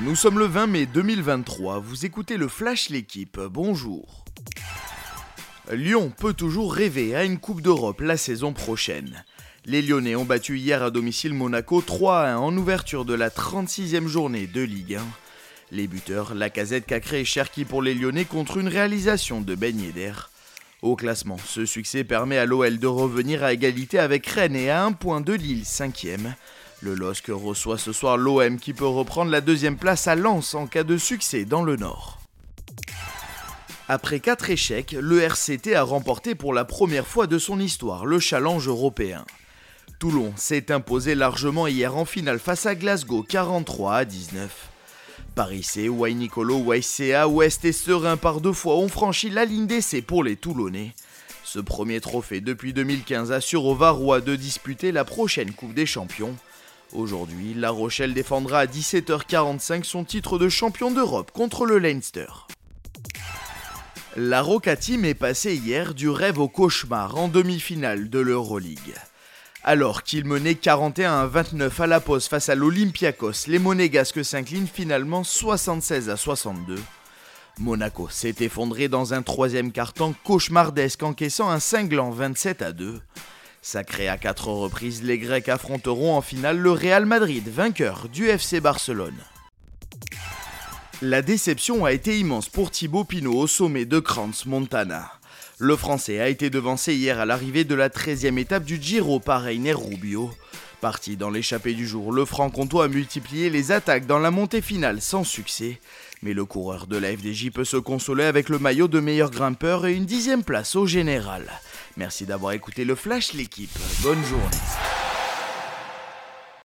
Nous sommes le 20 mai 2023, vous écoutez le Flash L'équipe, bonjour. Lyon peut toujours rêver à une Coupe d'Europe la saison prochaine. Les Lyonnais ont battu hier à domicile Monaco 3 1 en ouverture de la 36e journée de Ligue 1. Les buteurs, Lacazette, Cacré et Cherki pour les Lyonnais contre une réalisation de Ben d'air. Au classement, ce succès permet à l'OL de revenir à égalité avec Rennes et à un point de Lille 5e. Le LOSC reçoit ce soir l'OM qui peut reprendre la deuxième place à Lens en cas de succès dans le Nord. Après quatre échecs, le RCT a remporté pour la première fois de son histoire le challenge européen. Toulon s'est imposé largement hier en finale face à Glasgow 43 à 19. Paris C, Nicolo, YCA, Ouest et Serein par deux fois ont franchi la ligne d'essai pour les Toulonnais. Ce premier trophée depuis 2015 assure aux Varois de disputer la prochaine Coupe des Champions. Aujourd'hui, La Rochelle défendra à 17h45 son titre de champion d'Europe contre le Leinster. La Roca est passée hier du rêve au cauchemar en demi-finale de l'Euroleague. Alors qu'il menait 41 à 29 à la pause face à l'Olympiakos, les Monégasques s'inclinent finalement 76 à 62. Monaco s'est effondré dans un troisième carton cauchemardesque encaissant un cinglant 27 à 2. Sacré à quatre reprises, les Grecs affronteront en finale le Real Madrid, vainqueur du FC Barcelone. La déception a été immense pour Thibaut Pinot au sommet de Crans Montana. Le Français a été devancé hier à l'arrivée de la 13e étape du Giro par Rainer Rubio. Parti dans l'échappée du jour, le franc-comtois a multiplié les attaques dans la montée finale sans succès. Mais le coureur de la FDJ peut se consoler avec le maillot de meilleur grimpeur et une dixième place au général. Merci d'avoir écouté le Flash l'équipe. Bonne journée.